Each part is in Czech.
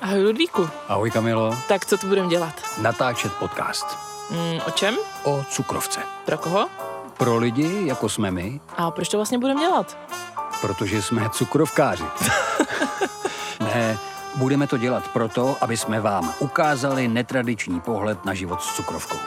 Ahoj Ludvíku. Ahoj Kamilo. Tak co tu budeme dělat? Natáčet podcast. Mm, o čem? O cukrovce. Pro koho? Pro lidi, jako jsme my. A proč to vlastně budeme dělat? Protože jsme cukrovkáři. ne, budeme to dělat proto, aby jsme vám ukázali netradiční pohled na život s cukrovkou.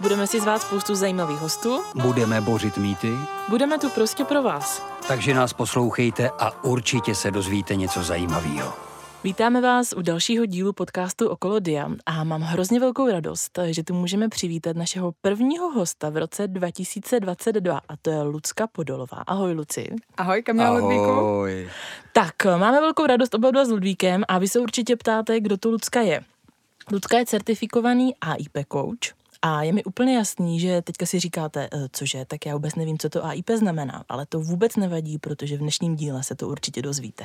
Budeme si zvát spoustu zajímavých hostů. Budeme bořit mýty. Budeme tu prostě pro vás. Takže nás poslouchejte a určitě se dozvíte něco zajímavého. Vítáme vás u dalšího dílu podcastu Okolo Dia a mám hrozně velkou radost, že tu můžeme přivítat našeho prvního hosta v roce 2022 a to je Lucka Podolová. Ahoj Luci. Ahoj Kamila Ludvíku. Ahoj. Tak, máme velkou radost oba dva s Ludvíkem a vy se určitě ptáte, kdo to Lucka je. Lucka je certifikovaný AIP coach, a je mi úplně jasný, že teďka si říkáte, "E, cože, tak já vůbec nevím, co to AIP znamená, ale to vůbec nevadí, protože v dnešním díle se to určitě dozvíte.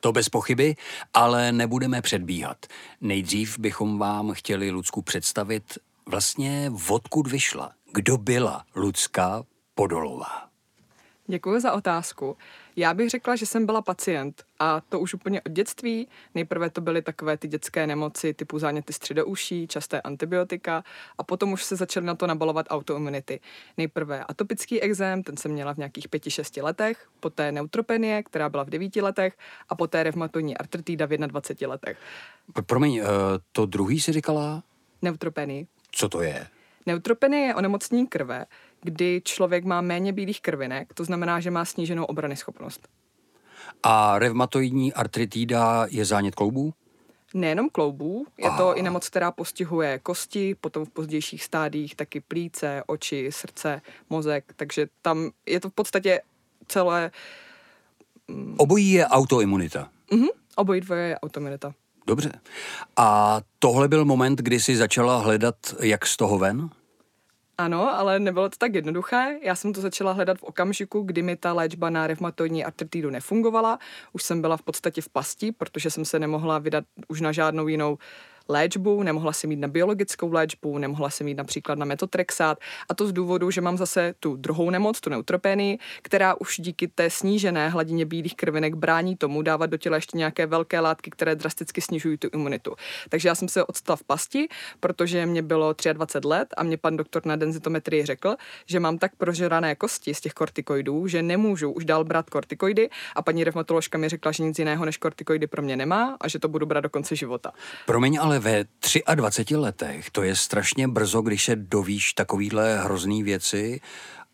To bez pochyby, ale nebudeme předbíhat. Nejdřív bychom vám chtěli Lucku představit vlastně, odkud vyšla. Kdo byla Lucka Podolová? Děkuji za otázku. Já bych řekla, že jsem byla pacient a to už úplně od dětství. Nejprve to byly takové ty dětské nemoci typu záněty středouší, časté antibiotika a potom už se začaly na to nabalovat autoimunity. Nejprve atopický exém, ten jsem měla v nějakých pěti, šesti letech, poté neutropenie, která byla v devíti letech a poté revmatoidní artritída v 21 letech. Promiň, eh, to druhý si říkala? Neutropenii. Co to je? Neutropenie je onemocnění krve, kdy člověk má méně bílých krvinek, to znamená, že má sníženou obrany schopnost. A revmatoidní artritída je zánět kloubů? Nejenom kloubů, je to i nemoc, která postihuje kosti, potom v pozdějších stádiích taky plíce, oči, srdce, mozek, takže tam je to v podstatě celé, Obojí je autoimunita. mhm, obojí dvoje je autoimunita. Dobře. A tohle byl moment, kdy jsi začala hledat, jak z toho ven? Ano, ale nebylo to tak jednoduché. Já jsem to začala hledat v okamžiku, kdy mi ta léčba na revmatoidní artritidu nefungovala. Už jsem byla v podstatě v pasti, protože jsem se nemohla vydat už na žádnou jinou léčbu, nemohla jsem jít na biologickou léčbu, nemohla jsem jít například na metotrexát a to z důvodu, že mám zase tu druhou nemoc, tu neutropenii, která už díky té snížené hladině bílých krvinek brání tomu dávat do těla ještě nějaké velké látky, které drasticky snižují tu imunitu. Takže já jsem se odstala v pasti, protože mě bylo 23 let a mě pan doktor na denzitometrii řekl, že mám tak prožrané kosti z těch kortikoidů, že nemůžu už dál brát kortikoidy a paní revmatoložka mi řekla, že nic jiného než kortikoidy pro mě nemá a že to budu brát do konce života. Promiň, ale ve 23 letech to je strašně brzo, když se dovíš takovýhle hrozný věci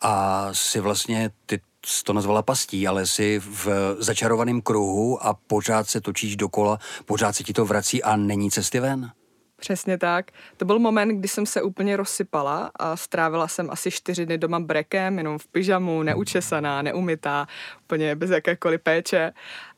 a si vlastně, ty jsi to nazvala pastí, ale si v začarovaném kruhu a pořád se točíš dokola, pořád se ti to vrací a není cesty ven? Přesně tak. To byl moment, kdy jsem se úplně rozsypala a strávila jsem asi čtyři dny doma brekem, jenom v pyžamu, neučesaná, neumytá, úplně bez jakékoliv péče.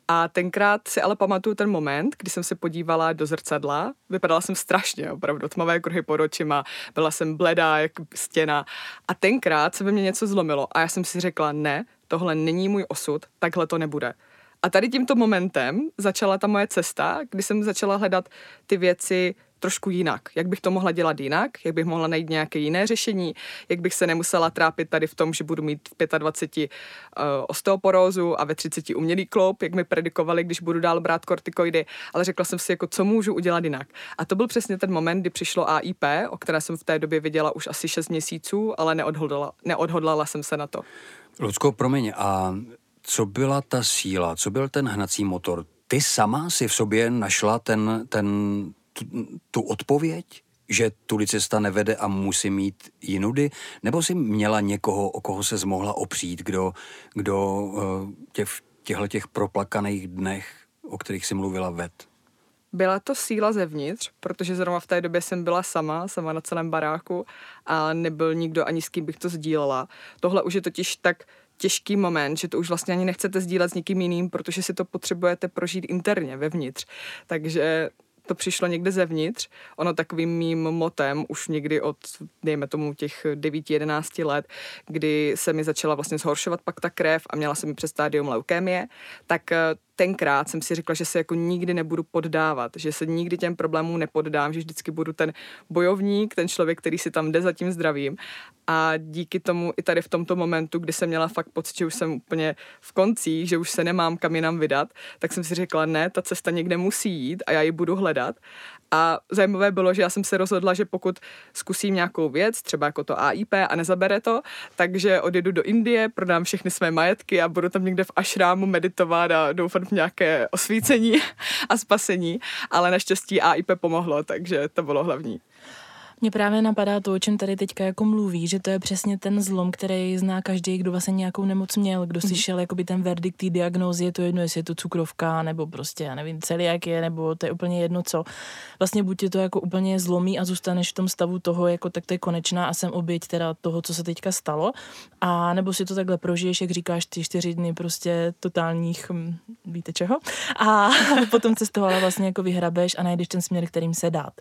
A tenkrát si ale pamatuju ten moment, kdy jsem se podívala do zrcadla. Vypadala jsem strašně, opravdu, tmavé kruhy pod očima, byla jsem bledá jak stěna. A tenkrát se ve mně něco zlomilo a já jsem si řekla, ne, tohle není můj osud, takhle to nebude. A tady tímto momentem začala ta moje cesta, kdy jsem začala hledat ty věci trošku jinak. Jak bych to mohla dělat jinak, jak bych mohla najít nějaké jiné řešení, jak bych se nemusela trápit tady v tom, že budu mít v 25 uh, osteoporózu a ve 30 umělý kloub, jak mi predikovali, když budu dál brát kortikoidy, ale řekla jsem si, jako co můžu udělat jinak. A to byl přesně ten moment, kdy přišlo AIP, o které jsem v té době věděla už asi 6 měsíců, ale neodhodlala, neodhodlala jsem se na to. Lucko, promiň, a co byla ta síla, co byl ten hnací motor? Ty sama si v sobě našla ten, ten, tu, tu odpověď, že tudy cesta nevede a musí mít jinudy? Nebo si měla někoho, o koho se mohla opřít, kdo, kdo tě v těchto těch proplakaných dnech, o kterých si mluvila, ved? Byla to síla zevnitř, protože zrovna v té době jsem byla sama, sama na celém baráku a nebyl nikdo ani s kým bych to sdílela. Tohle už je totiž tak těžký moment, že to už vlastně ani nechcete sdílet s někým jiným, protože si to potřebujete prožít interně, vevnitř. Takže to přišlo někde zevnitř. Ono takovým mým motem už někdy od, dejme tomu, těch 9-11 let, kdy se mi začala vlastně zhoršovat pak ta krev a měla jsem mi přes stádium leukémie, tak eh, tenkrát jsem si řekla, že se jako nikdy nebudu poddávat, že se nikdy těm problémům nepoddám, že vždycky budu ten bojovník, ten člověk, který si tam jde za tím zdravím. A díky tomu i tady v tomto momentu, kdy jsem měla fakt pocit, že už jsem úplně v konci, že už se nemám kam jinam vydat, tak jsem si řekla, ne, ta cesta někde musí jít a já ji budu hledat. A zajímavé bylo, že já jsem se rozhodla, že pokud zkusím nějakou věc, třeba jako to AIP a nezabere to, takže odjedu do Indie, prodám všechny své majetky a budu tam někde v ašrámu meditovat a doufat v nějaké osvícení a spasení, ale naštěstí AIP pomohlo, takže to bylo hlavní. Mně právě napadá to, o čem tady teďka jako mluví, že to je přesně ten zlom, který zná každý, kdo vlastně nějakou nemoc měl, kdo si mm. šel jakoby ten verdikt té diagnózy, je to jedno, jestli je to cukrovka, nebo prostě, já nevím, jak je, nebo to je úplně jedno co. Vlastně buď je to jako úplně zlomí a zůstaneš v tom stavu toho, jako tak to je konečná a jsem oběť teda toho, co se teďka stalo, a nebo si to takhle prožiješ, jak říkáš, ty čtyři dny prostě totálních, hm, víte čeho, a potom se z toho ale vlastně jako vyhrabeš a najdeš ten směr, kterým se dát.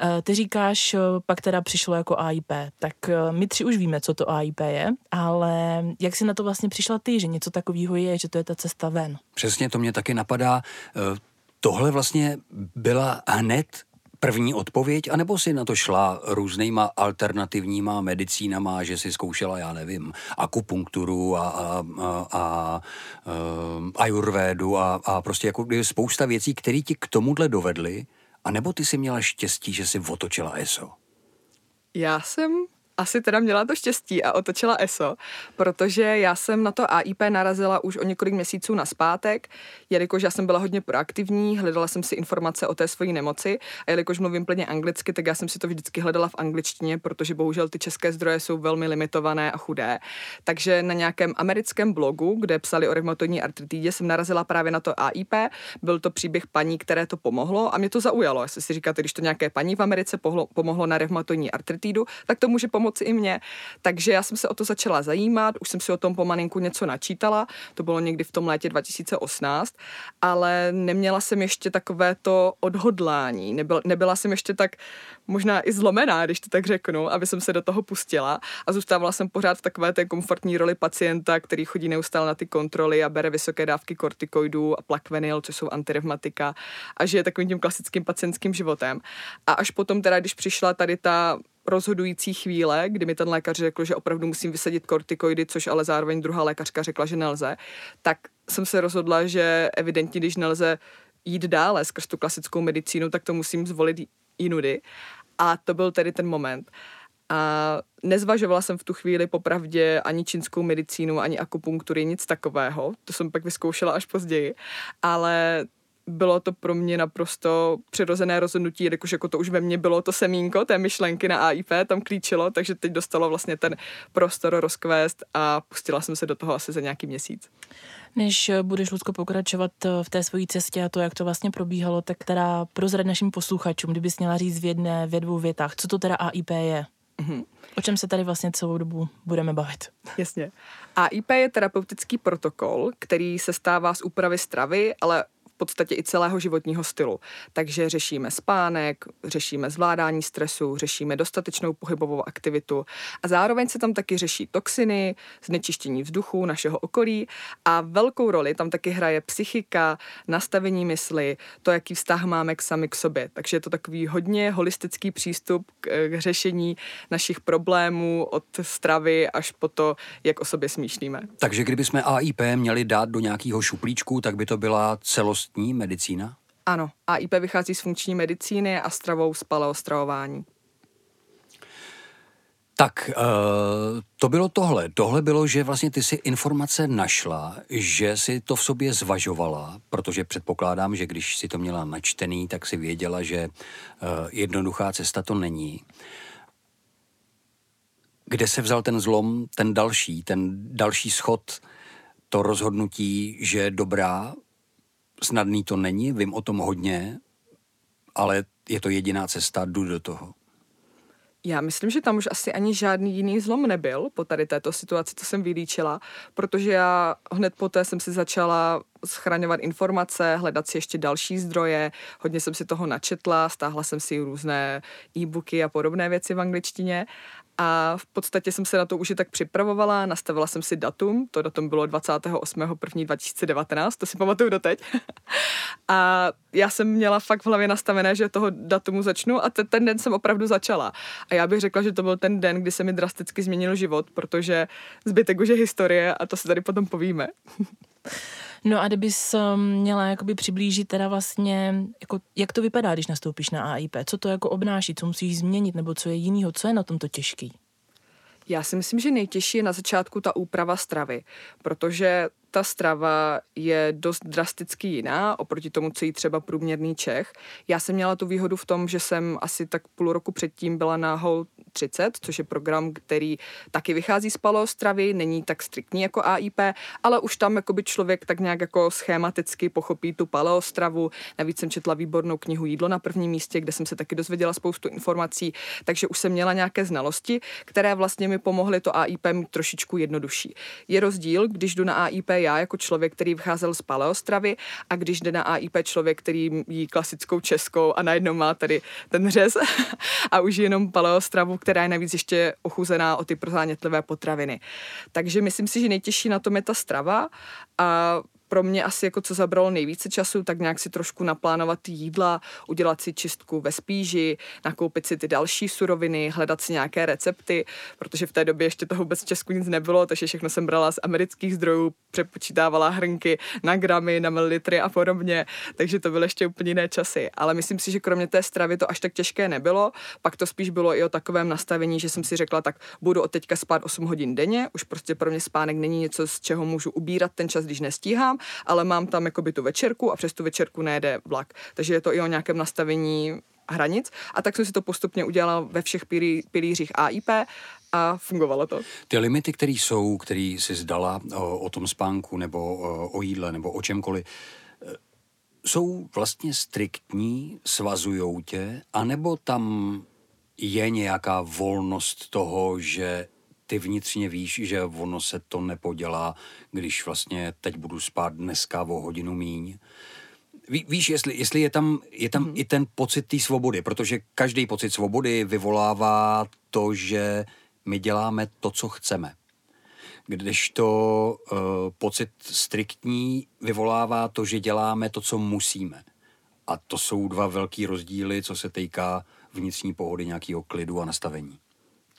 Eh, ty říkáš, eh, pak teda přišlo jako AIP, tak eh, my tři už víme, co to AIP je, ale jak jsi na to vlastně přišla ty, že něco takového je, že to je ta cesta ven? Přesně, to mě taky napadá. Tohle vlastně byla hned první odpověď, anebo si na to šla různýma alternativníma medicínama, že si zkoušela, já nevím, akupunkturu a, a, a, a ajurvédu a, a prostě jako spousta věcí, které ti k tomuhle dovedly, a nebo ty si měla štěstí, že si otočila ESO? Já jsem asi teda měla to štěstí a otočila ESO, protože já jsem na to AIP narazila už o několik měsíců na zpátek, jelikož já jsem byla hodně proaktivní, hledala jsem si informace o té svojí nemoci a jelikož mluvím plně anglicky, tak já jsem si to vždycky hledala v angličtině, protože bohužel ty české zdroje jsou velmi limitované a chudé. Takže na nějakém americkém blogu, kde psali o reumatoidní artritidě, jsem narazila právě na to AIP. Byl to příběh paní, které to pomohlo a mě to zaujalo. Jestli si říkáte, když to nějaké paní v Americe pomohlo na reumatoidní artritidu, tak to může pomoct pomoci i mě. Takže já jsem se o to začala zajímat, už jsem si o tom pomalinku něco načítala, to bylo někdy v tom létě 2018, ale neměla jsem ještě takové to odhodlání, nebyla, nebyla jsem ještě tak možná i zlomená, když to tak řeknu, aby jsem se do toho pustila a zůstávala jsem pořád v takové té komfortní roli pacienta, který chodí neustále na ty kontroly a bere vysoké dávky kortikoidů a plakvenil, což jsou antirevmatika a žije takovým tím klasickým pacientským životem. A až potom teda, když přišla tady ta rozhodující chvíle, kdy mi ten lékař řekl, že opravdu musím vysadit kortikoidy, což ale zároveň druhá lékařka řekla, že nelze, tak jsem se rozhodla, že evidentně, když nelze jít dále skrz tu klasickou medicínu, tak to musím zvolit jinudy. A to byl tedy ten moment. A nezvažovala jsem v tu chvíli popravdě ani čínskou medicínu, ani akupunktury, nic takového. To jsem pak vyzkoušela až později. Ale bylo to pro mě naprosto přirozené rozhodnutí, jakož jako to už ve mně bylo to semínko té myšlenky na AIP, tam klíčilo, takže teď dostalo vlastně ten prostor rozkvést a pustila jsem se do toho asi za nějaký měsíc. Než budeš, Lucko, pokračovat eh, v té své cestě a to, jak to vlastně probíhalo, tak teda prozrad našim posluchačům, kdybys měla říct v jedné, v dvou větách, co to teda AIP je? Mm-hmm. O čem se tady vlastně celou dobu budeme bavit? Jasně. AIP je terapeutický protokol, který se stává z úpravy stravy, ale podstatě i celého životního stylu. Takže řešíme spánek, řešíme zvládání stresu, řešíme dostatečnou pohybovou aktivitu a zároveň se tam taky řeší toxiny, znečištění vzduchu našeho okolí a velkou roli tam taky hraje psychika, nastavení mysli, to, jaký vztah máme k sami k sobě. Takže je to takový hodně holistický přístup k, k řešení našich problémů od stravy až po to, jak o sobě smýšlíme. Takže kdybychom AIP měli dát do nějakého šuplíčku, tak by to byla celost funkční medicína? Ano, AIP vychází z funkční medicíny a stravou z paleostravování. Tak, uh, to bylo tohle. Tohle bylo, že vlastně ty si informace našla, že si to v sobě zvažovala, protože předpokládám, že když si to měla načtený, tak si věděla, že uh, jednoduchá cesta to není. Kde se vzal ten zlom, ten další, ten další schod, to rozhodnutí, že dobrá, snadný to není, vím o tom hodně, ale je to jediná cesta, jdu do toho. Já myslím, že tam už asi ani žádný jiný zlom nebyl po tady této situaci, co jsem vylíčila, protože já hned poté jsem si začala schraňovat informace, hledat si ještě další zdroje, hodně jsem si toho načetla, stáhla jsem si různé e-booky a podobné věci v angličtině A v podstatě jsem se na to už i tak připravovala, nastavila jsem si datum, to datum bylo 28.1.2019, to si pamatuju doteď. a já jsem měla fakt v hlavě nastavené, že toho datumu začnu a te, ten den jsem opravdu začala. A já bych řekla, že to byl ten den, kdy se mi drasticky změnil život, protože zbytek už je historie a to si tady potom povíme. No a kdybys měla jakoby přiblížit teda vlastně, jako, jak to vypadá, když nastoupíš na AIP, co to jako obnáší, co musíš změnit, nebo co je jinýho, co je na tomto těžký? Já si myslím, že nejtěžší je na začátku ta úprava stravy, protože ta strava je dost drasticky jiná oproti tomu, co jí třeba průměrný Čech. Já jsem měla tu výhodu v tom, že jsem asi tak půl roku předtím byla na Hol 30, což je program, který taky vychází z stravy, není tak striktní jako AIP, ale už tam jakoby člověk tak nějak jako schematicky pochopí tu paleostravu. Navíc jsem četla výbornou knihu Jídlo na prvním místě, kde jsem se taky dozvěděla spoustu informací, takže už jsem měla nějaké znalosti, které vlastně mi pomohly to AIP mít trošičku jednodušší. Je rozdíl, když jdu na AIP já jako člověk, který vycházel z paleostravy a když jde na AIP člověk, který jí klasickou českou a najednou má tady ten řez a už jenom paleostravu, která je navíc ještě ochuzená o ty prozánětlivé potraviny. Takže myslím si, že nejtěžší na tom je ta strava a pro mě asi jako co zabralo nejvíce času, tak nějak si trošku naplánovat jídla, udělat si čistku ve spíži, nakoupit si ty další suroviny, hledat si nějaké recepty, protože v té době ještě toho vůbec v Česku nic nebylo, takže všechno jsem brala z amerických zdrojů, přepočítávala hrnky na gramy, na mililitry a podobně, takže to byly ještě úplně jiné časy. Ale myslím si, že kromě té stravy to až tak těžké nebylo, pak to spíš bylo i o takovém nastavení, že jsem si řekla, tak budu od teďka spát 8 hodin denně, už prostě pro mě spánek není něco, z čeho můžu ubírat ten čas, když nestíhám mám, ale mám tam jakoby tu večerku a přes tu večerku nejde vlak. Takže je to i o nějakém nastavení hranic a tak jsem si to postupně udělala ve všech pilí, pilířích AIP a fungovalo to. Ty limity, které jsou, které si zdala o, o tom spánku nebo o, o jídle nebo o čemkoliv, e, jsou vlastně striktní, svazujou tě, anebo tam je nějaká volnost toho, že ty vnitřně víš, že ono se to nepodělá, když vlastně teď budu spát dneska o hodinu míň. Ví, víš, jestli, jestli je tam, je tam mm-hmm. i ten pocit té svobody, protože každý pocit svobody vyvolává to, že my děláme to, co chceme. Kdežto uh, pocit striktní vyvolává to, že děláme to, co musíme. A to jsou dva velký rozdíly, co se týká vnitřní pohody, nějakého klidu a nastavení.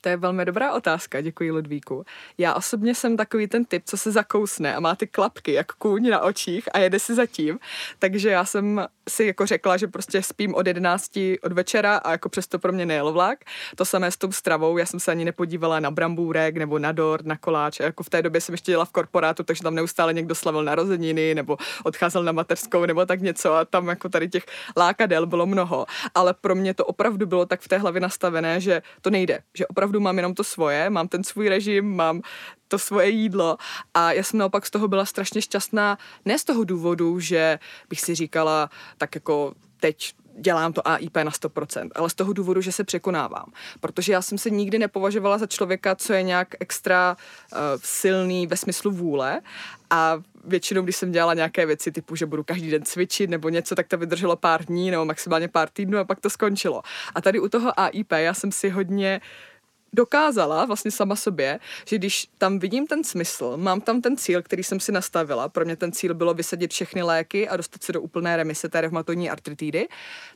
To je velmi dobrá otázka, děkuji Ludvíku. Já osobně jsem takový ten typ, co se zakousne a má ty klapky, jak kůň na očích a jede si zatím. Takže já jsem si jako řekla, že prostě spím od 11 od večera a jako přesto pro mě nejel vlak. To samé s tou stravou, já jsem se ani nepodívala na brambůrek nebo na dort, na koláč. Jako v té době jsem ještě dělala v korporátu, takže tam neustále někdo slavil narozeniny nebo odcházel na mateřskou nebo tak něco a tam jako tady těch lákadel bylo mnoho. Ale pro mě to opravdu bylo tak v té hlavě nastavené, že to nejde, že opravdu mám jenom to svoje, mám ten svůj režim, mám to svoje jídlo a já jsem naopak z toho byla strašně šťastná, ne z toho důvodu, že bych si říkala, tak jako teď dělám to AIP na 100%, ale z toho důvodu, že se překonávám. Protože já jsem se nikdy nepovažovala za člověka, co je nějak extra uh, silný ve smyslu vůle a většinou, když jsem dělala nějaké věci typu, že budu každý den cvičit nebo něco, tak to vydrželo pár dní nebo maximálně pár týdnů a pak to skončilo. A tady u toho AIP já jsem si hodně uh, dokázala vlastně sama sobě, že když tam vidím ten smysl, mám tam ten cíl, který jsem si nastavila, pro mě ten cíl bylo vysadit všechny léky a dostat se do úplné remise té reumatoidní artritidy,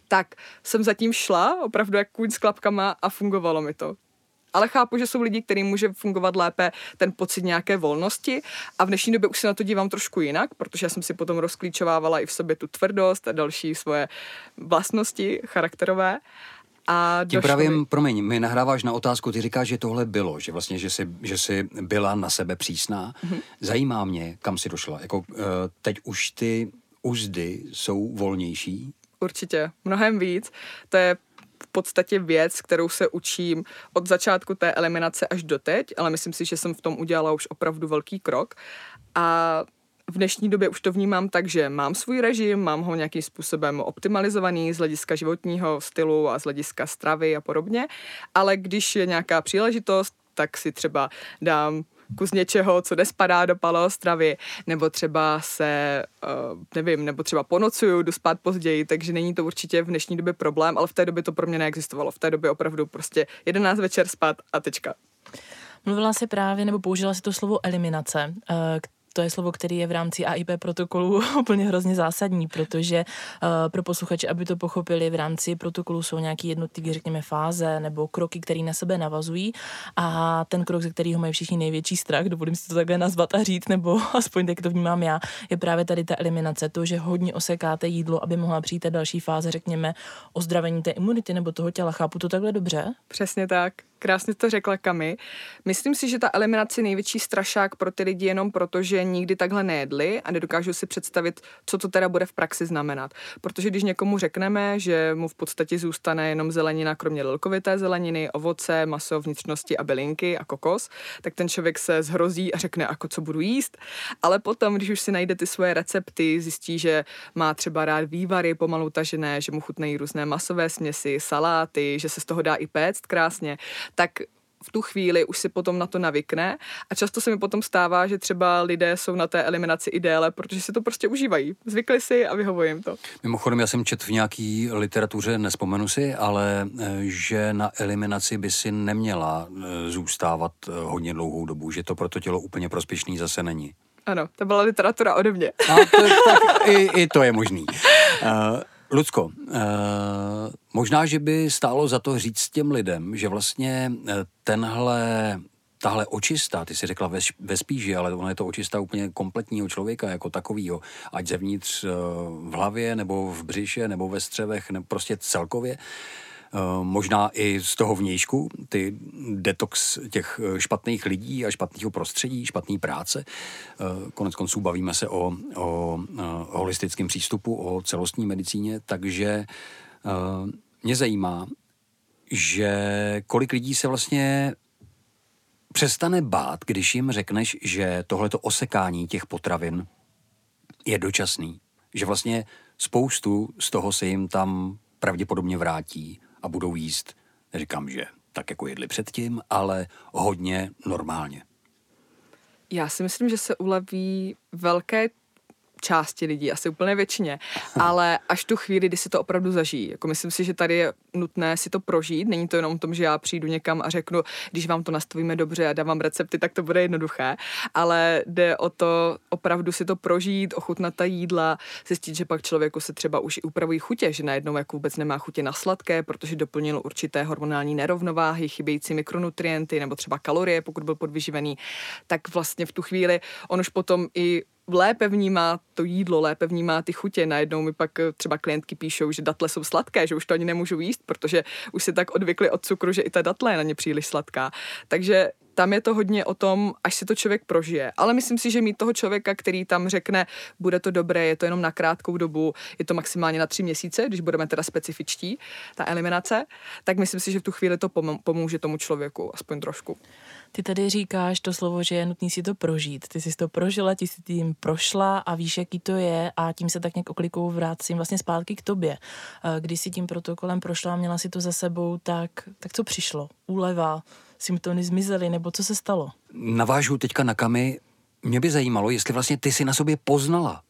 tak jsem zatím šla opravdu jak kůň s klapkama a fungovalo mi to. Ale chápu, že jsou lidi, kterým může fungovat lépe ten pocit nějaké volnosti a v dnešní době už se na to dívám trošku jinak, protože já jsem si potom rozklíčovávala i v sobě tu tvrdost a další svoje vlastnosti charakterové a Tím právě, mi... promiň, mi nahráváš na otázku, ty říkáš, že tohle bylo, že vlastně, že jsi, že jsi byla na sebe přísná. Mm-hmm. Zajímá mě, kam jsi došla. Jako, uh, teď už ty uzdy jsou volnější? Určitě, mnohem víc. To je v podstatě věc, kterou se učím od začátku té eliminace až do teď, ale myslím si, že jsem v tom udělala už opravdu velký krok. A v dnešní době už to vnímám tak, že mám svůj režim, mám ho nějakým způsobem optimalizovaný z hlediska životního stylu a z hlediska stravy a podobně, ale když je nějaká příležitost, tak si třeba dám kus něčeho, co nespadá do paleostravy, nebo třeba se, uh, nevím, nebo třeba ponocuju, jdu spát později, takže není to určitě v dnešní době problém, ale v té době to pro mě neexistovalo. V té době opravdu prostě 11 večer spát a tečka. Mluvila si právě, nebo použila si to slovo eliminace, eh, to je slovo, který je v rámci AIP protokolu úplně hrozně zásadní, protože uh, pro posluchače, aby to pochopili, v rámci protokolu jsou nějaké jednotlivé, řekněme, fáze nebo kroky, které na sebe navazují a ten krok, ze kterého mají všichni největší strach, dovolím si to takhle nazvat a říct, nebo aspoň tak to vnímám já, je právě tady ta eliminace, to, že hodně osekáte jídlo, aby mohla přijít ta další fáze, řekněme, ozdravení té imunity nebo toho těla. Chápu to takhle dobře? Přesně tak. Krásně to řekla Kami. Myslím si, že ta eliminace je největší strašák pro ty lidi jenom proto, že nikdy takhle nejedli a nedokážu si představit, co to teda bude v praxi znamenat. Protože když někomu řekneme, že mu v podstatě zůstane jenom zelenina, kromě lilkovité zeleniny, ovoce, maso, vnitřnosti a bylinky a kokos, tak ten člověk se zhrozí a řekne, jako co budu jíst. Ale potom, když už si najde ty svoje recepty, zjistí, že má třeba rád vývary pomalu tažené, že mu chutnají různé masové směsi, saláty, že se z toho dá i péct krásně, tak v tu chvíli už si potom na to navykne a často se mi potom stává, že třeba lidé jsou na té eliminaci i déle, protože si to prostě užívají. Zvykli si a vyhovuje jim to. Mimochodem, já jsem četl v nějaký literatuře, nespomenu si, ale eh, že na eliminaci by si neměla eh, zůstávat eh, hodně dlouhou dobu, že to pro to tělo úplně prospěšný zase není. Ano, to byla literatura ode mě. A to, tak i, i to je možný. Uh, Lucko, uh, možná, že by stálo za to říct těm lidem, že vlastně eh, tenhle tahle očista, ty jsi řekla ve, ve spíži, ale ono je to očista úplně kompletního člověka jako takovýho, ať zevnitř uh, v hlavě, nebo v břiše, nebo ve střevech, nebo prostě celkově. Eh, možná i z toho vnějšku, ty detox těch eh, špatných lidí a špatného prostředí, špatné práce. Eh, konec konců bavíme se o, o holistickém přístupu, o celostní medicíně, takže mě zajímá, že kolik lidí se vlastně přestane bát, když jim řekneš, že tohleto osekání těch potravin je dočasný. Že vlastně spoustu z toho se jim tam pravděpodobně vrátí a budou jíst, neříkám, že tak jako jedli předtím, ale hodně normálně. Já si myslím, že se uleví velké části lidí, asi úplně většině, ale až tu chvíli, kdy si to opravdu zažijí. Jako myslím si, že tady je nutné si to prožít. Není to jenom o tom, že já přijdu někam a řeknu, když vám to nastavíme dobře a dám vám recepty, tak to bude jednoduché, ale jde o to opravdu si to prožít, ochutnat ta jídla, zjistit, že pak člověku se třeba už i upravují chutě, že najednou jako vůbec nemá chutě na sladké, protože doplnil určité hormonální nerovnováhy, chybějící mikronutrienty nebo třeba kalorie, pokud byl podvyživený, tak vlastně v tu chvíli on už potom i lépe vnímá to jídlo, lépe vnímá ty chutě. Najednou mi pak eh, třeba klientky píšou, že datle jsou sladké, že už to ani nemůžu jíst, protože už si tak odvykli od cukru, že i ta datle je na ně příliš sladká. Takže tam je to hodně o tom, až si to člověk prožije. Ale myslím si, že mít toho člověka, který tam řekne, bude to dobré, je to jenom na krátkou dobu, je to maximálně na tři měsíce, když budeme teda specifičtí, ta eliminace, tak myslím si, že v tu chvíli to pomůže tomu člověku, aspoň trošku. Ty tady říkáš to slovo, že je nutný si to prožít. Ty jsi to prožila, ty jsi tím prošla a víš, jaký to je a tím se tak nějak oklikou vrátím vlastně zpátky k tobě. Když si tím protokolem prošla a měla si to za sebou, tak, tak co přišlo? Úleva, symptomy zmizely, nebo co se stalo? Navážu teďka na Kamy. Mě by zajímalo, jestli vlastně ty si na sobě poznala,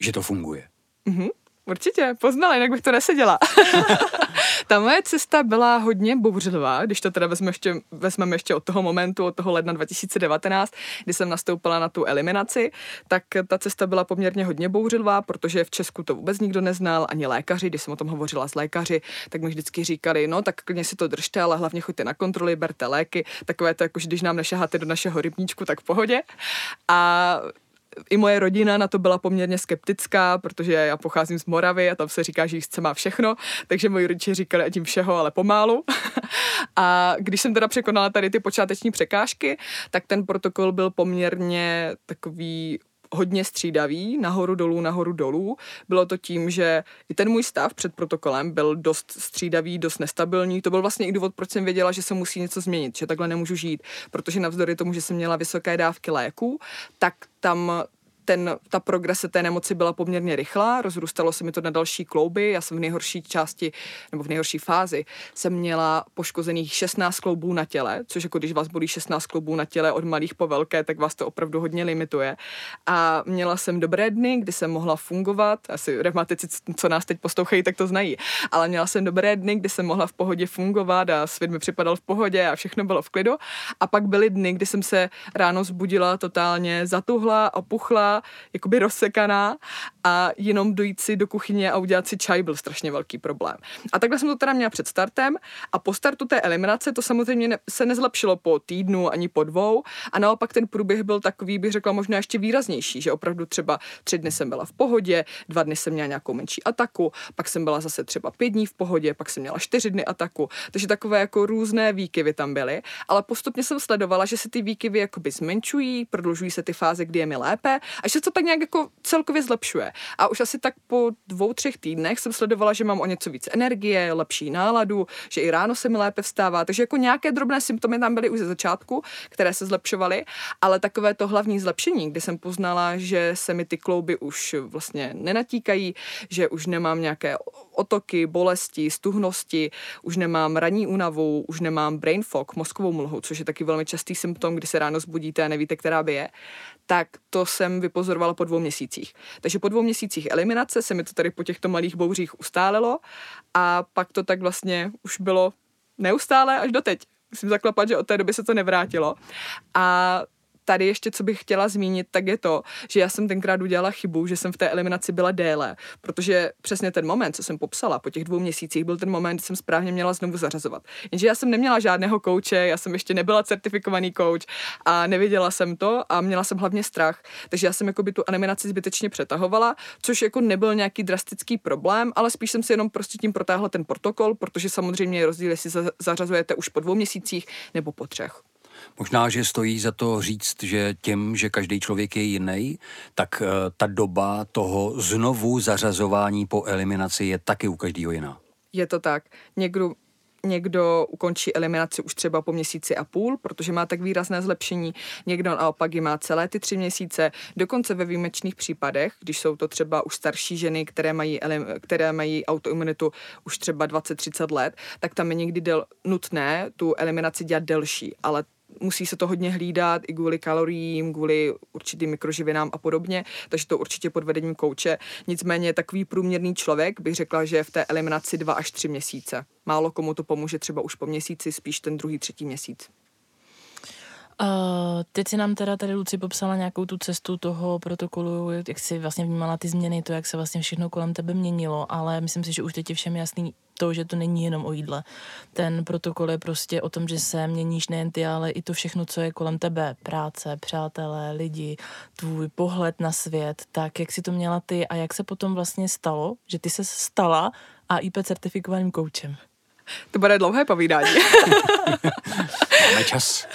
že to funguje. Mm-hmm. Určitě, poznala, jinak bych to neseděla. Ta moje cesta byla hodně bouřlivá, když to teda vezmeme ještě, vezmeme ještě od toho momentu, od toho ledna 2019, kdy jsem nastoupila na tu eliminaci, tak ta cesta byla poměrně hodně bouřlivá, protože v Česku to vůbec nikdo neznal, ani lékaři, když jsem o tom hovořila s lékaři, tak mi vždycky říkali, no tak klidně si to držte, ale hlavně choďte na kontroly, berte léky, takové to, jako když nám nešaháte do našeho rybníčku, tak v pohodě. A i moje rodina na to byla poměrně skeptická, protože já pocházím z Moravy a tam se říká, že jízdce má všechno, takže moji rodiče říkali, ať jim všeho, ale pomálu. a když jsem teda překonala tady ty počáteční překážky, tak ten protokol byl poměrně takový hodně střídavý, nahoru dolů, nahoru dolů. Bylo to tím, že i ten můj stav před protokolem byl dost střídavý, dost nestabilní. To byl vlastně i důvod, proč jsem věděla, že se musí něco změnit, že takhle nemůžu žít, protože navzdory tomu, že jsem měla vysoké dávky léků, tak tam ten, ta progrese té nemoci byla poměrně rychlá, rozrůstalo se mi to na další klouby, já jsem v nejhorší části, nebo v nejhorší fázi, jsem měla poškozených 16 kloubů na těle, což jako když vás bolí 16 kloubů na těle od malých po velké, tak vás to opravdu hodně limituje. A měla jsem dobré dny, kdy jsem mohla fungovat, asi revmatici, co nás teď poslouchají, tak to znají, ale měla jsem dobré dny, kdy jsem mohla v pohodě fungovat a svět mi připadal v pohodě a všechno bylo v klidu. A pak byly dny, kdy jsem se ráno zbudila totálně zatuhla, opuchla, jakoby rozsekaná a jenom dojít si do kuchyně a udělat si čaj byl strašně velký problém. A takhle jsem to teda měla před startem a po startu té eliminace to samozřejmě ne, se nezlepšilo po týdnu ani po dvou a naopak ten průběh byl takový, bych řekla, možná ještě výraznější, že opravdu třeba tři dny jsem byla v pohodě, dva dny jsem měla nějakou menší ataku, pak jsem byla zase třeba pět dní v pohodě, pak jsem měla čtyři dny ataku, takže takové jako různé výkyvy tam byly, ale postupně jsem sledovala, že se ty výkyvy jakoby zmenšují, prodlužují se ty fáze, kdy je mi lépe a že se to tak nějak jako celkově zlepšuje. A už asi tak po dvou, třech týdnech jsem sledovala, že mám o něco víc energie, lepší náladu, že i ráno se mi lépe vstává. Takže jako nějaké drobné symptomy tam byly už ze začátku, které se zlepšovaly, ale takové to hlavní zlepšení, kdy jsem poznala, že se mi ty klouby už vlastně nenatíkají, že už nemám nějaké otoky, bolesti, stuhnosti, už nemám ranní únavu, už nemám brain fog, mozkovou mlhu, což je taky velmi častý symptom, kdy se ráno zbudíte a nevíte, která by je, tak to jsem vypozorovala po dvou měsících. Takže po dvou měsících eliminace se mi to tady po těchto malých bouřích ustálilo a pak to tak vlastně už bylo neustále až doteď. Musím zaklapat, že od té doby se to nevrátilo. A tady ještě, co bych chtěla zmínit, tak je to, že já jsem tenkrát udělala chybu, že jsem v té eliminaci byla déle, protože přesně ten moment, co jsem popsala, po těch dvou měsících byl ten moment, kdy jsem správně měla znovu zařazovat. Jenže já jsem neměla žádného kouče, já jsem ještě nebyla certifikovaný kouč a nevěděla jsem to a měla jsem hlavně strach, takže já jsem jako by tu eliminaci zbytečně přetahovala, což jako nebyl nějaký drastický problém, ale spíš jsem si jenom prostě tím protáhla ten protokol, protože samozřejmě je rozdíl, jestli zařazujete už po dvou měsících nebo po třech. Možná, že stojí za to říct, že tím, že každý člověk je jiný, tak uh, ta doba toho znovu zařazování po eliminaci je taky u každého jiná. Je to tak. Někdo, někdo ukončí eliminaci už třeba po měsíci a půl, protože má tak výrazné zlepšení, někdo naopak ji má celé ty tři měsíce, dokonce ve výjimečných případech, když jsou to třeba už starší ženy, které mají, které mají autoimunitu už třeba 20-30 let, tak tam je někdy del, nutné tu eliminaci dělat delší, ale musí se to hodně hlídat i kvůli kaloriím, kvůli určitým mikroživinám a podobně, takže to určitě pod vedením kouče. Nicméně takový průměrný člověk bych řekla, že je v té eliminaci dva až tři měsíce. Málo komu to pomůže třeba už po měsíci, spíš ten druhý, třetí měsíc. Uh, teď si nám teda tady Luci popsala nějakou tu cestu toho protokolu, jak si vlastně vnímala ty změny, to, jak se vlastně všechno kolem tebe měnilo, ale myslím si, že už teď je všem jasný to, že to není jenom o jídle. Ten protokol je prostě o tom, že se měníš nejen ty, ale i to všechno, co je kolem tebe. Práce, přátelé, lidi, tvůj pohled na svět. Tak jak si to měla ty a jak se potom vlastně stalo, že ty se stala AIP certifikovaným koučem? To bude dlouhé povídání. Máme čas.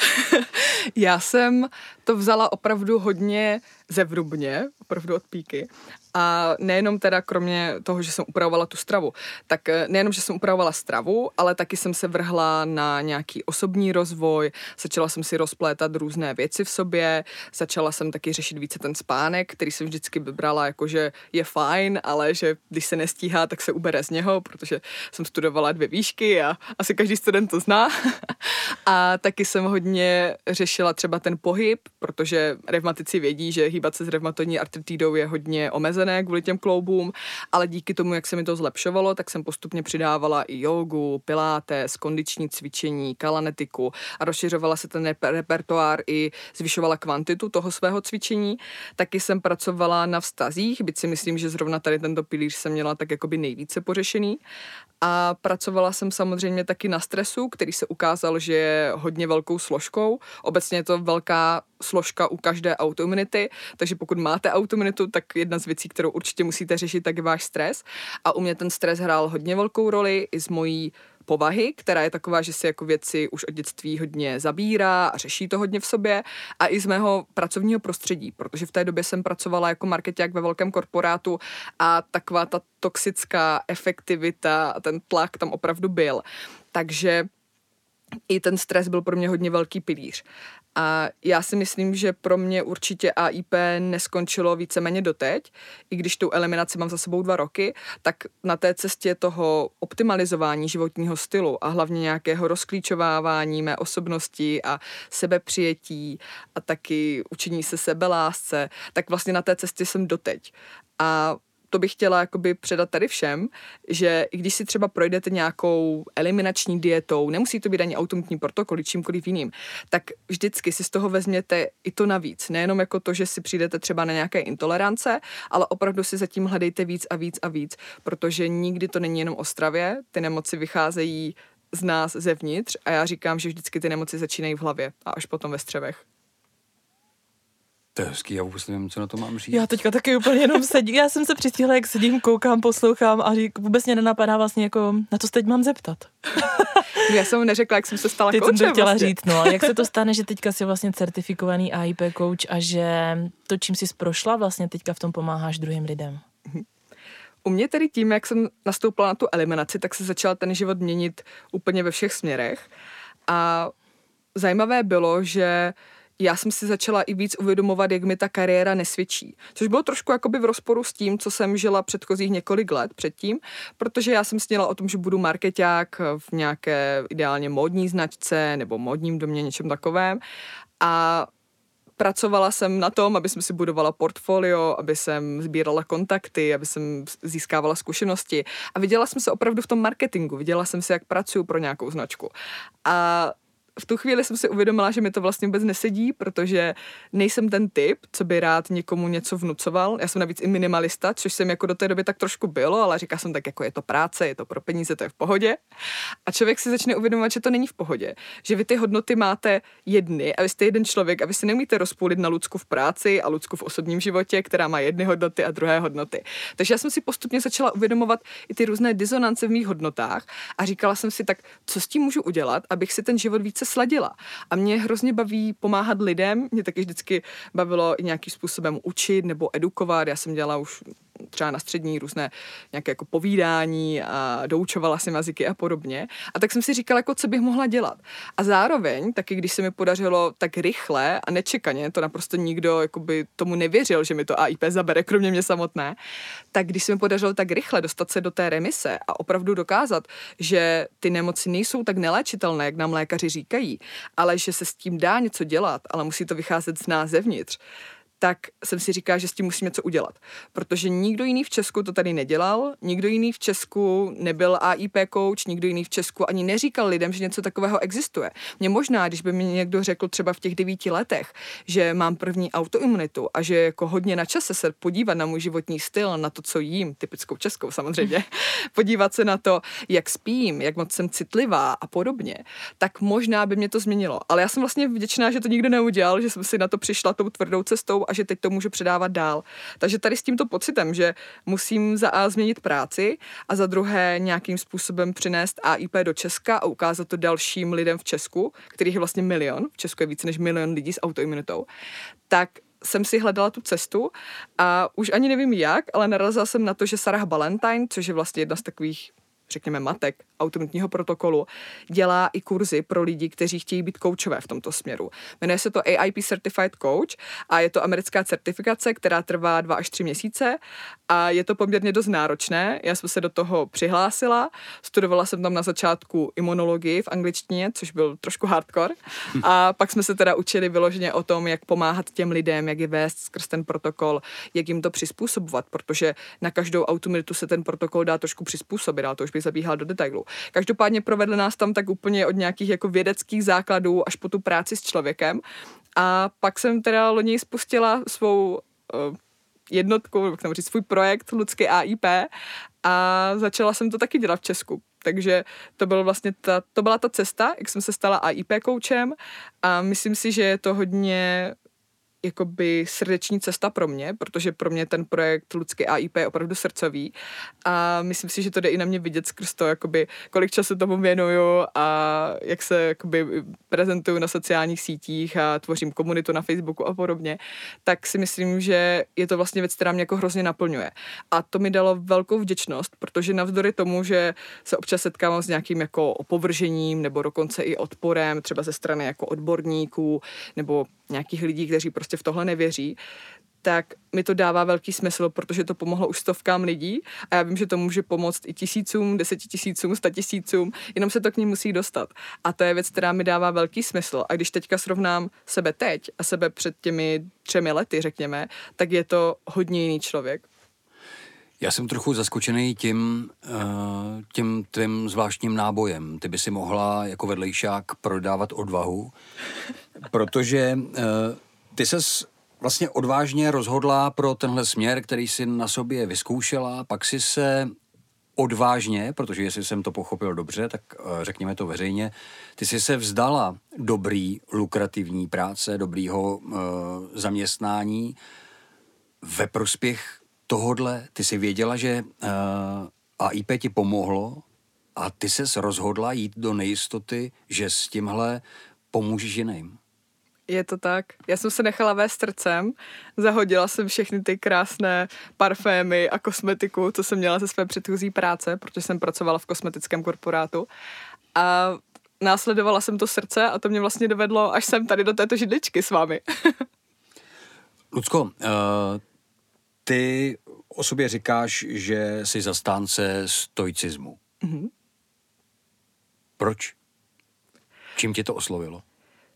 Já jsem to vzala opravdu hodně zevrubně, opravdu od píky. A nejenom teda kromě toho, že jsem upravovala tu stravu, tak eh, nejenom, že jsem upravovala stravu, ale taky jsem se vrhla na nějaký osobní rozvoj, začala jsem si rozplétat různé věci v sobě, začala jsem taky řešit více ten spánek, který jsem vždycky vybrala jako, že je fajn, ale že když se nestíhá, tak se ubere z něho, protože jsem studovala dvě výšky a asi každý student to zná. a taky jsem hodně řešila třeba ten pohyb, protože revmatici vědí, že hýbat se s revmatoidní artritidou je hodně omezené kvůli těm kloubům, ale díky tomu, jak se mi to zlepšovalo, tak jsem postupně přidávala i jogu, pilates, kondiční cvičení, kalanetiku a rozšiřovala se ten repertoár i zvyšovala kvantitu toho svého cvičení. Taky jsem pracovala na vztazích, byť si myslím, že zrovna tady tento pilíř jsem měla tak jakoby nejvíce pořešený. A pracovala jsem samozřejmě taky na stresu, který se ukázal, že je hodně velkou složkou. Obecně je to velká složka u každé autoimunity, takže pokud máte autoimunitu, tak jedna z věcí, kterou určitě musíte řešit, tak je váš stres. A u mě ten stres hrál hodně velkou roli i s mojí povahy, která je taková, že si jako věci už od dětství hodně zabírá a řeší to hodně v sobě a i z mého pracovního prostředí, protože v té době jsem pracovala jako marketák ve velkém korporátu a taková ta toxická efektivita ten tlak tam opravdu byl. Takže i ten stres byl pro mě hodně velký pilíř. A já si myslím, že pro mě určitě AIP neskončilo víceméně doteď, i když tu eliminaci mám za sebou dva roky, tak na té cestě toho optimalizování životního stylu a hlavně nějakého rozklíčovávání mé osobnosti a sebepřijetí a taky učení se sebelásce, tak vlastně na té cestě jsem doteď. A to bych chtěla jakoby předat tady všem, že i když si třeba projdete nějakou eliminační dietou, nemusí to být ani automatní protokol, čímkoliv jiným, tak vždycky si z toho vezměte i to navíc. Nejenom jako to, že si přijdete třeba na nějaké intolerance, ale opravdu si zatím hledejte víc a víc a víc, protože nikdy to není jenom o stravě, ty nemoci vycházejí z nás zevnitř a já říkám, že vždycky ty nemoci začínají v hlavě a až potom ve střevech. To je hezký, já vůbec nevím, co na to mám říct. Já teďka taky úplně jenom sedím. Já jsem se přistihla, jak sedím, koukám, poslouchám a řík, vůbec mě nenapadá vlastně jako, na to se teď mám zeptat. já jsem neřekla, jak jsem se stala Teď koučem. jsem to chtěla vlastně. říct, no. A jak se to stane, že teďka jsi vlastně certifikovaný AIP coach a že to, čím jsi prošla, vlastně teďka v tom pomáháš druhým lidem? U mě tedy tím, jak jsem nastoupila na tu eliminaci, tak se začal ten život měnit úplně ve všech směrech. A zajímavé bylo, že já jsem si začala i víc uvědomovat, jak mi ta kariéra nesvědčí. Což bylo trošku jakoby v rozporu s tím, co jsem žila předchozích několik let předtím, protože já jsem sněla o tom, že budu marketák v nějaké ideálně módní značce nebo módním domě, něčem takovém. A pracovala jsem na tom, aby jsem si budovala portfolio, aby jsem sbírala kontakty, aby jsem získávala zkušenosti. A viděla jsem se opravdu v tom marketingu, viděla jsem se, jak pracuji pro nějakou značku. A v tu chvíli jsem si uvědomila, že mi to vlastně vůbec nesedí, protože nejsem ten typ, co by rád někomu něco vnucoval. Já jsem navíc i minimalista, což jsem jako do té doby tak trošku bylo, ale říká jsem tak, jako je to práce, je to pro peníze, to je v pohodě. A člověk si začne uvědomovat, že to není v pohodě. Že vy ty hodnoty máte jedny a vy jste jeden člověk a vy si neumíte rozpůlit na Lucku v práci a Lucku v osobním životě, která má jedny hodnoty a druhé hodnoty. Takže já jsem si postupně začala uvědomovat i ty různé disonance v mých hodnotách a říkala jsem si tak, co s tím můžu udělat, abych si ten život více sladila. A mě hrozně baví pomáhat lidem, mě taky vždycky bavilo i nějakým způsobem učit nebo edukovat. Já jsem dělala už třeba na střední různé nějaké jako povídání a doučovala jsem jazyky a podobně. A tak jsem si říkala, jako co bych mohla dělat. A zároveň, taky když se mi podařilo tak rychle a nečekaně, to naprosto nikdo jakoby tomu nevěřil, že mi to AIP zabere, kromě mě samotné, tak když se mi podařilo tak rychle dostat se do té remise a opravdu dokázat, že ty nemoci nejsou tak neléčitelné, jak nám lékaři říkají, ale že se s tím dá něco dělat, ale musí to vycházet z nás zevnitř, tak jsem si říkala, že s tím musím něco udělat. Protože nikdo jiný v Česku to tady nedělal, nikdo jiný v Česku nebyl AIP coach, nikdo jiný v Česku ani neříkal lidem, že něco takového existuje. Mě možná, když by mi někdo řekl třeba v těch devíti letech, že mám první autoimunitu a že jako hodně na čase se podívat na můj životní styl, na to, co jím, typickou českou samozřejmě, podívat se na to, jak spím, jak moc jsem citlivá a podobně, tak možná by mě to změnilo. Ale já jsem vlastně vděčná, že to nikdo neudělal, že jsem si na to přišla tou tvrdou cestou a že teď to můžu předávat dál. Takže tady s tímto pocitem, že musím za A změnit práci a za druhé nějakým způsobem přinést AIP do Česka a ukázat to dalším lidem v Česku, kterých je vlastně milion, v Česku je více než milion lidí s autoimunitou, tak jsem si hledala tu cestu a už ani nevím jak, ale narazila jsem na to, že Sarah Ballantyne, což je vlastně jedna z takových řekněme, matek automatního protokolu, dělá i kurzy pro lidi, kteří chtějí být koučové v tomto směru. Jmenuje se to AIP Certified Coach a je to americká certifikace, která trvá dva až tři měsíce a je to poměrně dost náročné. Já jsem se do toho přihlásila, studovala jsem tam na začátku imunologii v angličtině, což byl trošku hardcore a pak jsme se teda učili vyloženě o tom, jak pomáhat těm lidem, jak je vést skrz ten protokol, jak jim to přizpůsobovat, protože na každou automitu se ten protokol dá trošku přizpůsobit, ale to už bych zabíhala do detailu. Každopádně provedli nás tam tak úplně od nějakých jako vědeckých základů až po tu práci s člověkem. A pak jsem teda loni spustila svou uh, jednotku, jak říct, svůj projekt Lidské AIP a začala jsem to taky dělat v Česku. Takže to, byl vlastně ta, to byla ta cesta, jak jsem se stala AIP koučem a myslím si, že je to hodně jakoby srdeční cesta pro mě, protože pro mě ten projekt Ludský AIP je opravdu srdcový a myslím si, že to jde i na mě vidět skrz to, jakoby, kolik času tomu věnuju a jak se jakoby prezentuju na sociálních sítích a tvořím komunitu na Facebooku a podobně, tak si myslím, že je to vlastně věc, která mě jako hrozně naplňuje. A to mi dalo velkou vděčnost, protože navzdory tomu, že se občas setkávám s nějakým jako opovržením nebo dokonce i odporem, třeba ze strany jako odborníků nebo nějakých lidí, kteří prostě v tohle nevěří, tak mi to dává velký smysl, protože to pomohlo už stovkám lidí a já vím, že to může pomoct i tisícům, desetitisícům, statisícům, jenom se to k ní musí dostat. A to je věc, která mi dává velký smysl. A když teďka srovnám sebe teď a sebe před těmi třemi lety, řekněme, tak je to hodně jiný člověk. Já jsem trochu zaskočený tím, eh, tím tvým zvláštním nábojem. Ty by si mohla jako vedlejšák prodávat odvahu, protože eh, ty ses vlastně odvážně rozhodla pro tenhle směr, který si na sobě vyzkoušela, pak si se odvážně, protože jestli jsem to pochopil dobře, tak eh, řekněme to veřejně, ty jsi se vzdala dobrý, lukrativní práce, dobrýho uh, zaměstnání ve prospěch tohodle, ty jsi věděla, že uh, AIP ti pomohlo a ty ses rozhodla jít do nejistoty, že s tímhle pomůžeš jiným. Je to tak. Já jsem se nechala vést srdcem, zahodila jsem všechny ty krásné parfémy a kosmetiku, co jsem měla ze své předchozí práce, protože jsem pracovala v kosmetickém korporátu. A následovala jsem to srdce a to mě vlastně dovedlo až jsem tady do této židličky s vámi. Lucko, uh, ty o sobě říkáš, že jsi zastánce stoicismu. Mm-hmm. Proč? Čím tě to oslovilo?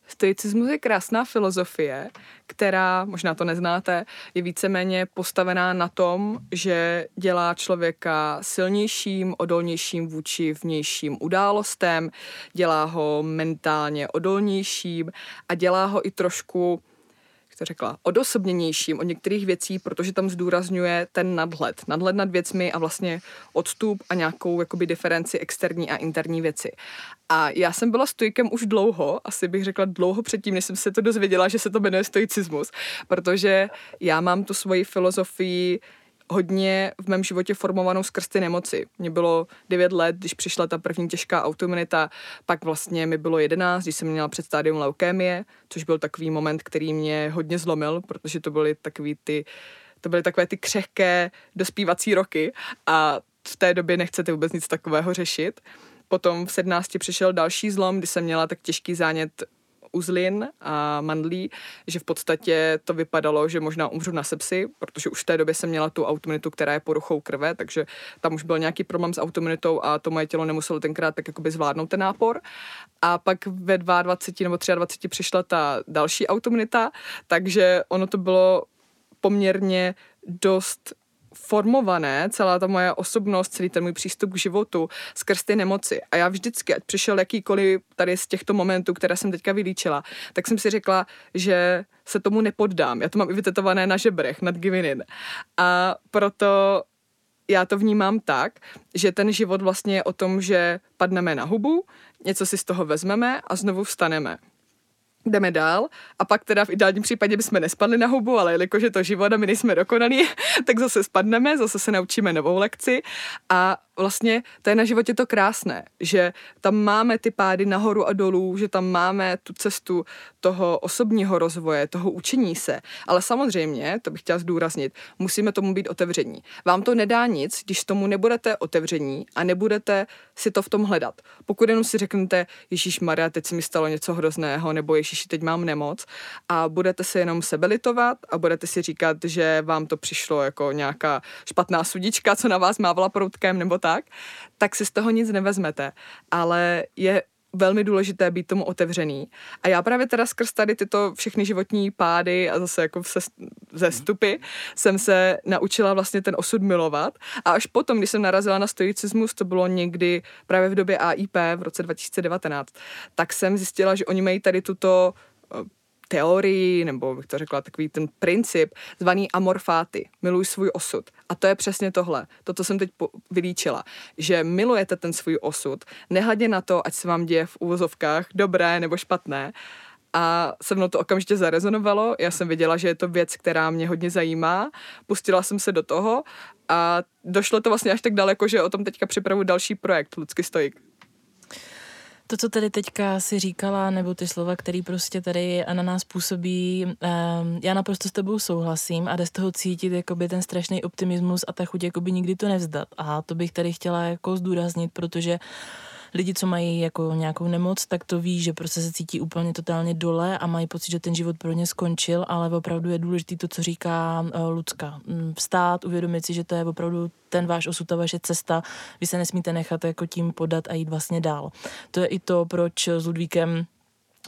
Stoicismus je krásná filozofie, která, možná to neznáte, je víceméně postavená na tom, že dělá člověka silnějším, odolnějším vůči vnějším událostem, dělá ho mentálně odolnějším a dělá ho i trošku to řekla, odosobněnějším od některých věcí, protože tam zdůrazňuje ten nadhled. Nadhled nad věcmi a vlastně odstup a nějakou jakoby diferenci externí a interní věci. A já jsem byla stojkem už dlouho, asi bych řekla dlouho předtím, než jsem se to dozvěděla, že se to jmenuje stoicismus, protože já mám tu svoji filozofii hodně v mém životě formovanou skrz ty nemoci. Mně bylo 9 let, když přišla ta první těžká autoimunita, pak vlastně mi bylo 11, když jsem měla před stádium leukémie, což byl takový moment, který mě hodně zlomil, protože to byly takový ty to byly takové ty křehké dospívací roky a v té době nechcete vůbec nic takového řešit. Potom v 17 přišel další zlom, kdy jsem měla tak těžký zánět uzlin a mandlí, že v podstatě to vypadalo, že možná umřu na sepsy, protože už v té době jsem měla tu automunitu, která je poruchou krve, takže tam už byl nějaký problém s automunitou a to moje tělo nemuselo tenkrát tak jakoby zvládnout ten nápor. A pak ve 22 nebo 23 přišla ta další automunita, takže ono to bylo poměrně dost formované, celá ta moje osobnost, celý ten můj přístup k životu skrz ty nemoci. A já vždycky, ať přišel jakýkoliv tady z těchto momentů, které jsem teďka vylíčila, tak jsem si řekla, že se tomu nepoddám. Já to mám i vytetované na žebrech, nad giving in. A proto já to vnímám tak, že ten život vlastně je o tom, že padneme na hubu, něco si z toho vezmeme a znovu vstaneme jdeme dál a pak teda v ideálním případě bychom nespadli na hubu, ale jelikož je to život a my nejsme dokonalí, tak zase spadneme, zase se naučíme novou lekci a vlastně to je na životě to krásné, že tam máme ty pády nahoru a dolů, že tam máme tu cestu toho osobního rozvoje, toho učení se. Ale samozřejmě, to bych chtěla zdůraznit, musíme tomu být otevření. Vám to nedá nic, když tomu nebudete otevření a nebudete si to v tom hledat. Pokud jenom si řeknete, Ježíš Maria, teď se mi stalo něco hrozného, nebo Ježíši, teď mám nemoc, a budete se jenom sebelitovat a budete si říkat, že vám to přišlo jako nějaká špatná sudička, co na vás mávala proutkem nebo tak, tak si z toho nic nevezmete. Ale je velmi důležité být tomu otevřený. A já právě teda skrz tady tyto všechny životní pády a zase jako zestupy mm. jsem se naučila vlastně ten osud milovat. A až potom, když jsem narazila na stoicismus, to bylo někdy právě v době AIP v roce 2019, tak jsem zjistila, že oni mají tady tuto teorii, nebo bych to řekla takový ten princip, zvaný amorfáty. Miluj svůj osud. A to je přesně tohle, to, co jsem teď vylíčila, že milujete ten svůj osud, nehledě na to, ať se vám děje v úvozovkách dobré nebo špatné, a se mnou to okamžitě zarezonovalo. Já jsem věděla, že je to věc, která mě hodně zajímá. Pustila jsem se do toho a došlo to vlastně až tak daleko, že o tom teďka připravu další projekt Ludsky Stoik. To, co tady teďka si říkala, nebo ty slova, které prostě tady na nás působí, um, já naprosto s tebou souhlasím a jde z toho cítit jakoby ten strašný optimismus a ta chuť jakoby nikdy to nevzdat. A to bych tady chtěla jako zdůraznit, protože uh, lidi, co mají jako nějakou nemoc, tak to ví, že prostě se cítí úplně totálně dole a mají pocit, že ten život pro ně skončil, ale opravdu je důležité to, co říká uh, Lucka. Mm, vstát, uvědomit si, že to je opravdu ten váš osud, ta vaše cesta, vy se nesmíte nechat jako tím podat a jít vlastně dál. To je i to, proč s Ludvíkem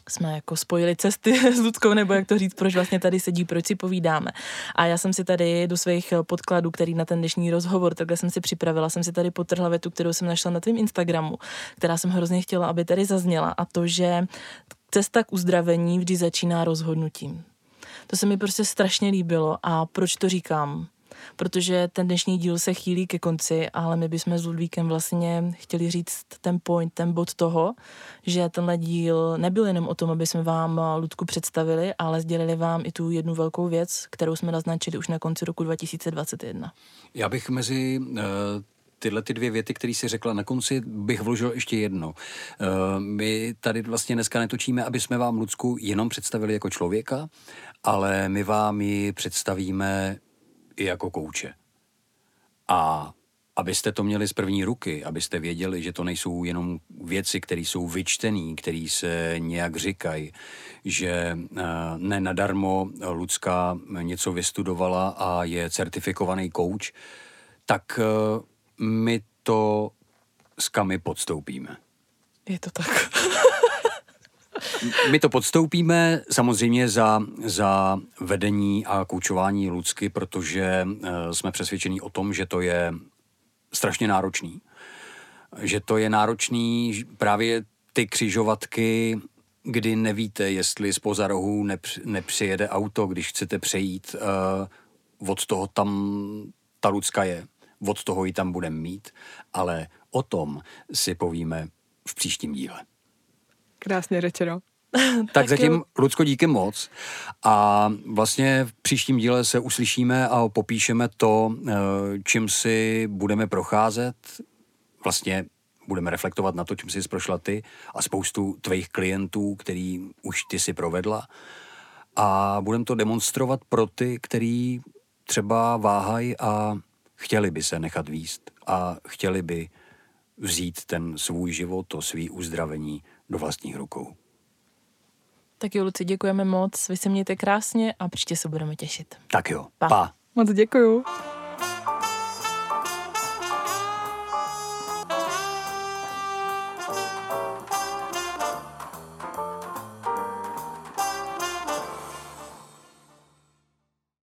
jsme jako spojili cesty s Ludkou, nebo jak to říct, proč vlastně tady sedí, proč si povídáme. A já jsem si tady do svých podkladů, který na ten dnešní rozhovor, takhle jsem si připravila, jsem si tady potrhla větu, kterou jsem našla na tvém Instagramu, která jsem hrozně chtěla, aby tady zazněla a to, že cesta k uzdravení vždy začíná rozhodnutím. To se mi prostě strašně líbilo a proč to říkám? Protože ten dnešní díl se chýlí ke konci, ale my bychom s Ludvíkem vlastně chtěli říct ten point, ten bod toho, že tenhle díl nebyl jenom o tom, aby jsme vám Ludku představili, ale sdělili vám i tu jednu velkou věc, kterou jsme naznačili už na konci roku 2021. Já bych mezi uh tyhle ty dvě věty, které si řekla na konci, bych vložil ještě jedno. Eh, my tady vlastně dneska netočíme, aby jsme vám Lucku jenom představili jako člověka, ale my vám ji představíme i jako kouče. A abyste to měli z první ruky, abyste věděli, že to nejsou jenom věci, které jsou vyčtené, které se nějak říkají, že eh, ne nadarmo Lucka něco vystudovala a je certifikovaný kouč, tak eh, my to s kamy podstoupíme. Je to tak. My to podstoupíme samozřejmě za, za vedení a koučování Lucky, protože uh, jsme přesvědčení o tom, že to je strašně náročný. Že to je náročný právě ty křižovatky, kdy nevíte, jestli z rohu nepř, nepřijede auto, když chcete přejít uh, od toho tam ta Lucka je, od toho ji tam budeme mít, ale o tom si povíme v příštím díle. Krásně řečeno. tak, tak zatím. Lucko, díky moc. A vlastně v příštím díle se uslyšíme a popíšeme to, eh, čím si budeme procházet. Vlastně budeme reflektovat na to, čím jsi prošla ty a spoustu tvých klientů, který už ty si provedla. A budeme to demonstrovat pro ty, který třeba váhají a chtěli by se nechat výst a chtěli by vzít ten svůj život, to svý uzdravení do vlastních rukou. Tak jo, Luci, děkujeme moc, vy se mějte krásně a příště se budeme těšit. Tak jo, pa. pa. Moc děkuju.